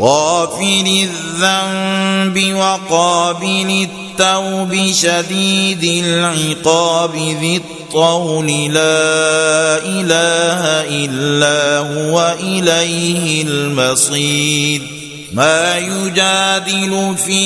غافل الذنب وقابل التوب شديد العقاب ذي الطول لا إله إلا هو إليه المصير. ما يجادل في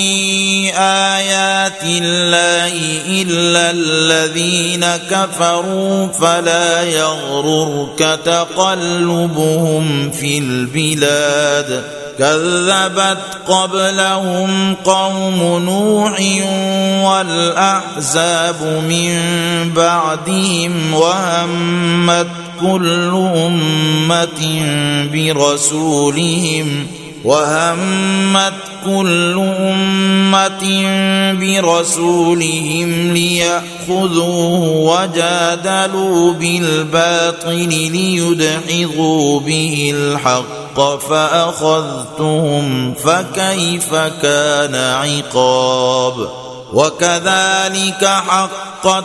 آيات الله إلا الذين كفروا فلا يغررك تقلبهم في البلاد. كذبت قبلهم قوم نوح والأحزاب من بعدهم وهمت كل أمة برسولهم وهمت كل أمة برسولهم ليأخذوه وجادلوا بالباطل ليدحضوا به الحق فأخذتهم فكيف كان عقاب وكذلك حقت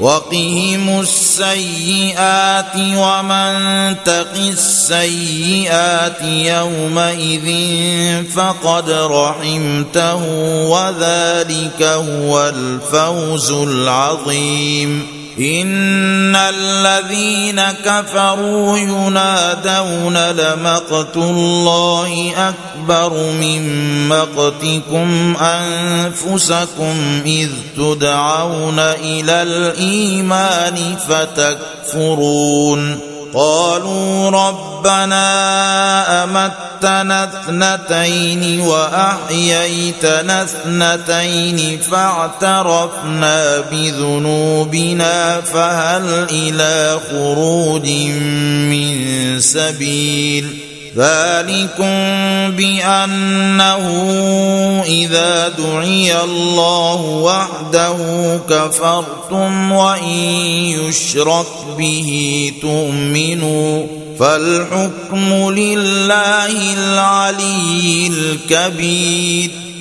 وقهم السيئات ومن تق السيئات يومئذ فقد رحمته وذلك هو الفوز العظيم. ان الذين كفروا ينادون لمقت الله اكبر من مقتكم انفسكم اذ تدعون إلى الايمان فتكفرون قالوا ربنا أمتنا اثنتين وأحييتنا اثنتين فاعترفنا بذنوبنا فهل إلى خروج من سبيل ذلكم بأنه إذا دعي الله وحده كفرتم وإن يشرك به تؤمنوا فالحكم لله العلي الكبير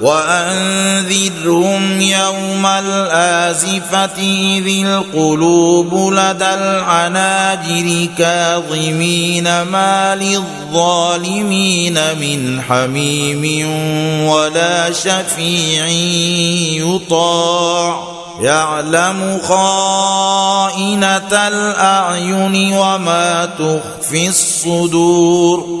وأنذرهم يوم الآزفة إذ القلوب لدى العناجر كاظمين ما للظالمين من حميم ولا شفيع يطاع. يعلم خائنة الأعين وما تخفي الصدور.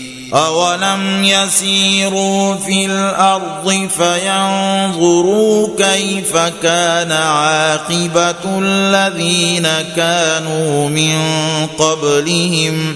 اولم يسيروا في الأرض فينظروا كيف كان عاقبه الذين كانوا من قبلهم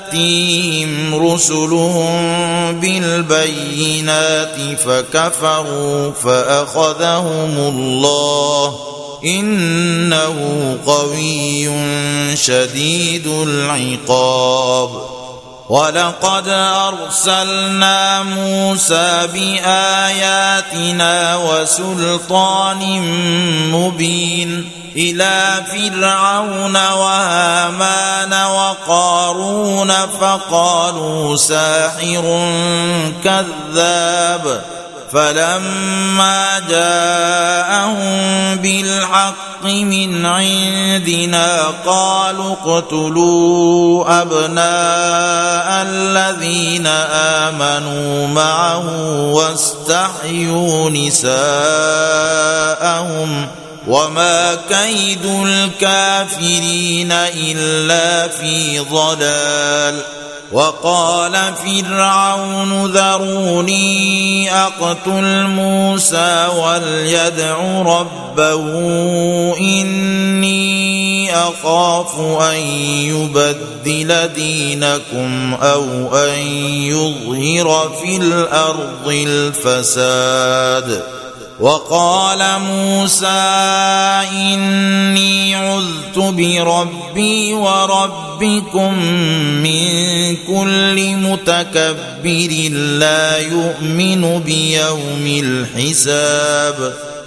تاتيهم رسلهم بالبينات فكفروا فأخذهم الله إنه قوي شديد العقاب. ولقد أرسلنا موسى بآياتنا وسلطان مبين إلى فرعون وهامان وقارون فقالوا ساحر كذاب فلما جاءهم بالحق من عندنا قالوا اقتلوا أبناء الذين آمنوا معه واستحيوا نساءهم وما كيد الكافرين الا في ضلال وقال فرعون ذروني اقتل موسى وليدع ربه اني اخاف ان يبدل دينكم أو ان يظهر في الأرض الفساد وقال موسى إني عذت بربي وربكم من كل متكبر لا يؤمن بيوم الحساب.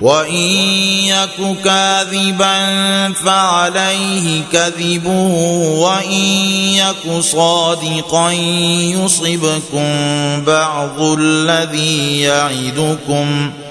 وان يك كاذبا فعليه كذبه وان يك صادقا يصبكم بعض الذي يعدكم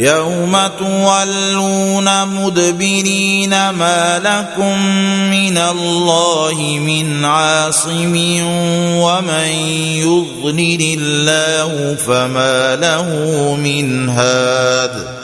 يوم تولون مدبرين ما لكم من الله من عاصم ومن يضلل الله فما له من هاد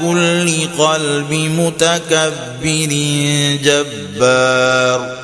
كل قلب متكبر جبار.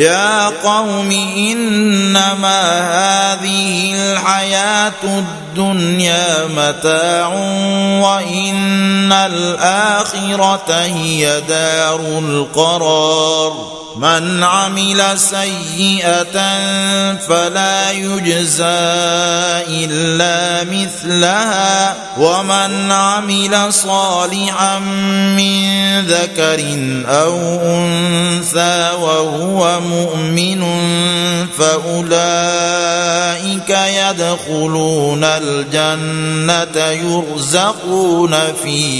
يا قوم إنما هذه الحياة الدنيا متاع وان الآخرة هي دار القرار. من عمل سيئة فلا يجزى إلا مثلها. ومن عمل صالحا من ذكر أو أنثى وهو مؤمن فأولئك يدخلون الجنة يرزقون فيها.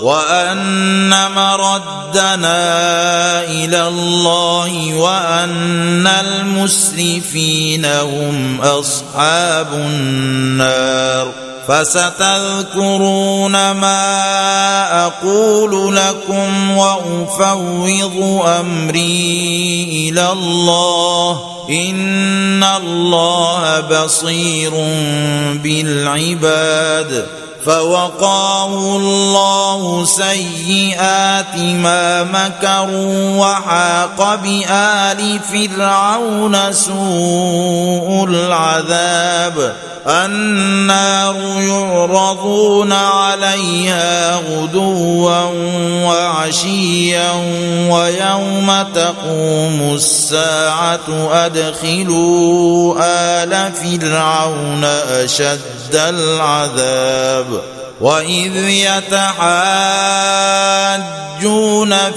وأن مردنا إلى الله وأن المسرفين هم أصحاب النار فستذكرون ما أقول لكم وأفوض أمري إلى الله إن الله بصير بالعباد فوقاه الله سيئات ما مكروا وحاق بآل فرعون سوء العذاب النار يعرضون عليها غدوا وعشيا ويوم تقوم الساعة أدخلوا آل فرعون أشد العذاب واذ يتحاجون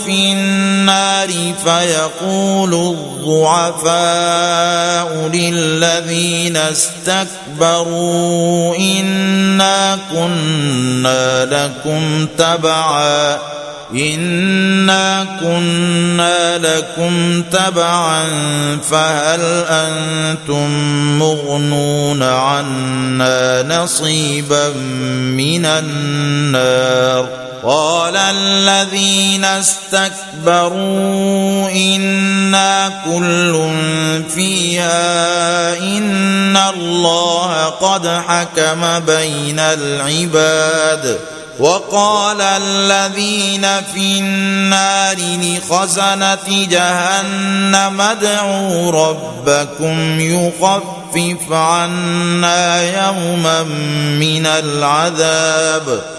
في النار فيقول الضعفاء للذين استكبروا انا كنا لكم تبعا انا كنا لكم تبعا فهل أنتم مغنون عنا نصيبا من النار قال الذين استكبروا أنا كل فيها ان الله قد حكم بين العباد وقال الذين في النار لخزنة جهنم ادعوا ربكم يخفف عنا يوما من العذاب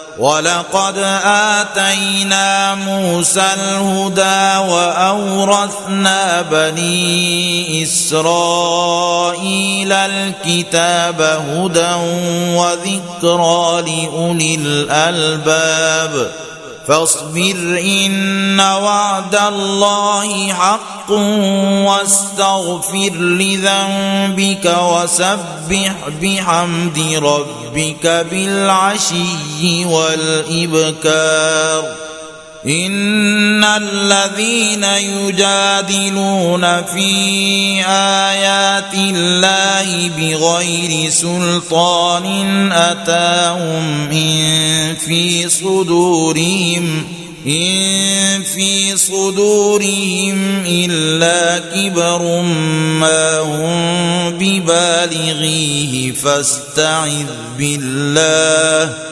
ولقد آتينا موسى الهدى وأورثنا بني إسرائيل الكتاب هدى وذكرى لأولي الألباب فاصبر إن وعد الله حق واستغفر لذنبك وسبح بحمد ربك بالعشي والإبكار ان الذين يجادلون في ايات الله بغير سلطان اتاهم ان في صدورهم إن في صدورهم إلا كبر ما هم ببالغيه فاستعذ بالله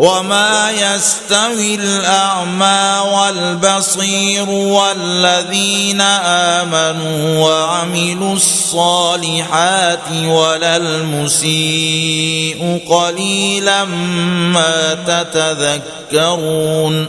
وما يستوي الأعمى والبصير والذين آمنوا وعملوا الصالحات ولا المسيء قليلا ما تتذكرون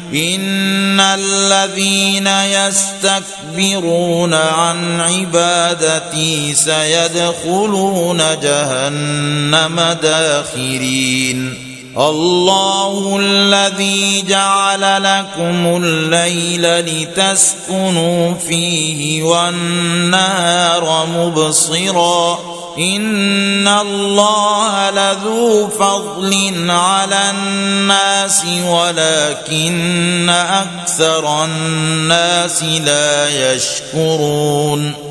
إن الذين يستكبرون عن عبادتي سيدخلون جهنم داخرين. الله الذي جعل لكم الليل لتسكنوا فيه والنهار مبصرا. إن الله لذو فضل على الناس ولكن أكثر الناس لا يشكرون.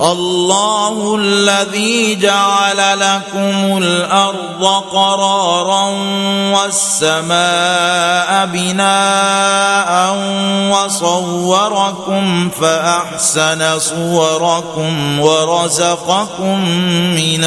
الله الذي جعل لكم الأرض قرارا والسماء بناء وصوركم فأحسن صوركم ورزقكم من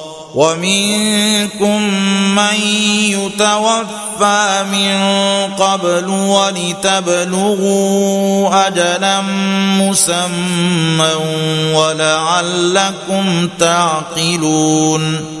ومنكم من يتوفى من قبل ولتبلغوا أجلا مسمى ولعلكم تعقلون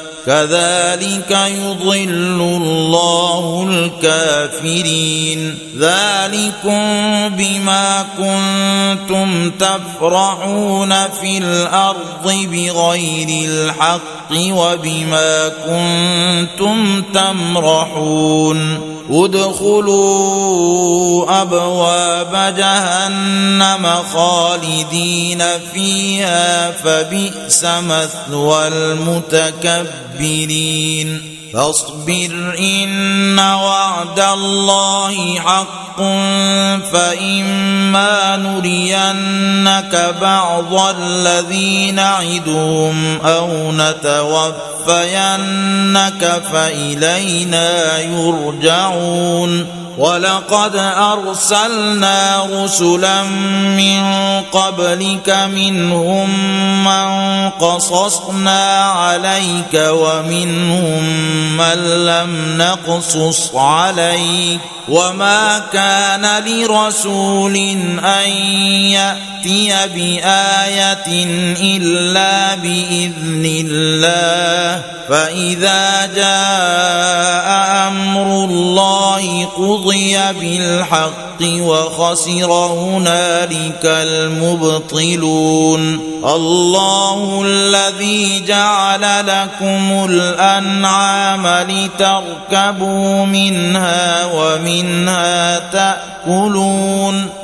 كذلك يضل الله الكافرين. ذلكم بما كنتم تفرحون في الأرض بغير الحق وبما كنتم تمرحون. ادخلوا أبواب جهنم خالدين فيها فبئس مثوى المتكبرين. فاصبر إن وعد الله حق فإما نرينك بعض الذي نعدهم أو نتوفينك فإلينا يرجعون. ولقد أرسلنا رسلا من قبلك منهم من قصصنا عليك ومنهم من لم نقصص عليك وما كان لرسول أن يأتي بآية إلا بإذن الله فإذا جاء أمر الله قضي بالحق وخسر هنالك المبطلون. الله الذي جعل لكم الأنعام لتركبوا منها ومنها تأكلون.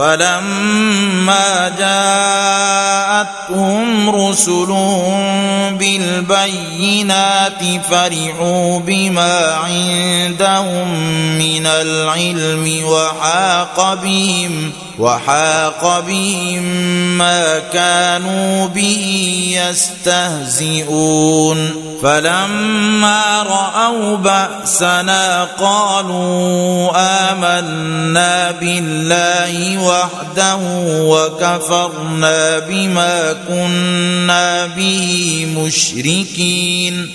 فلما جاءتهم رسلهم بالبينات فرحوا بما عندهم من العلم وحاق بهم وحاق بهم ما كانوا به يستهزئون. فلما رأوا بأسنا قالوا آمنا بالله وحده وكفرنا بما كنا به مشركين.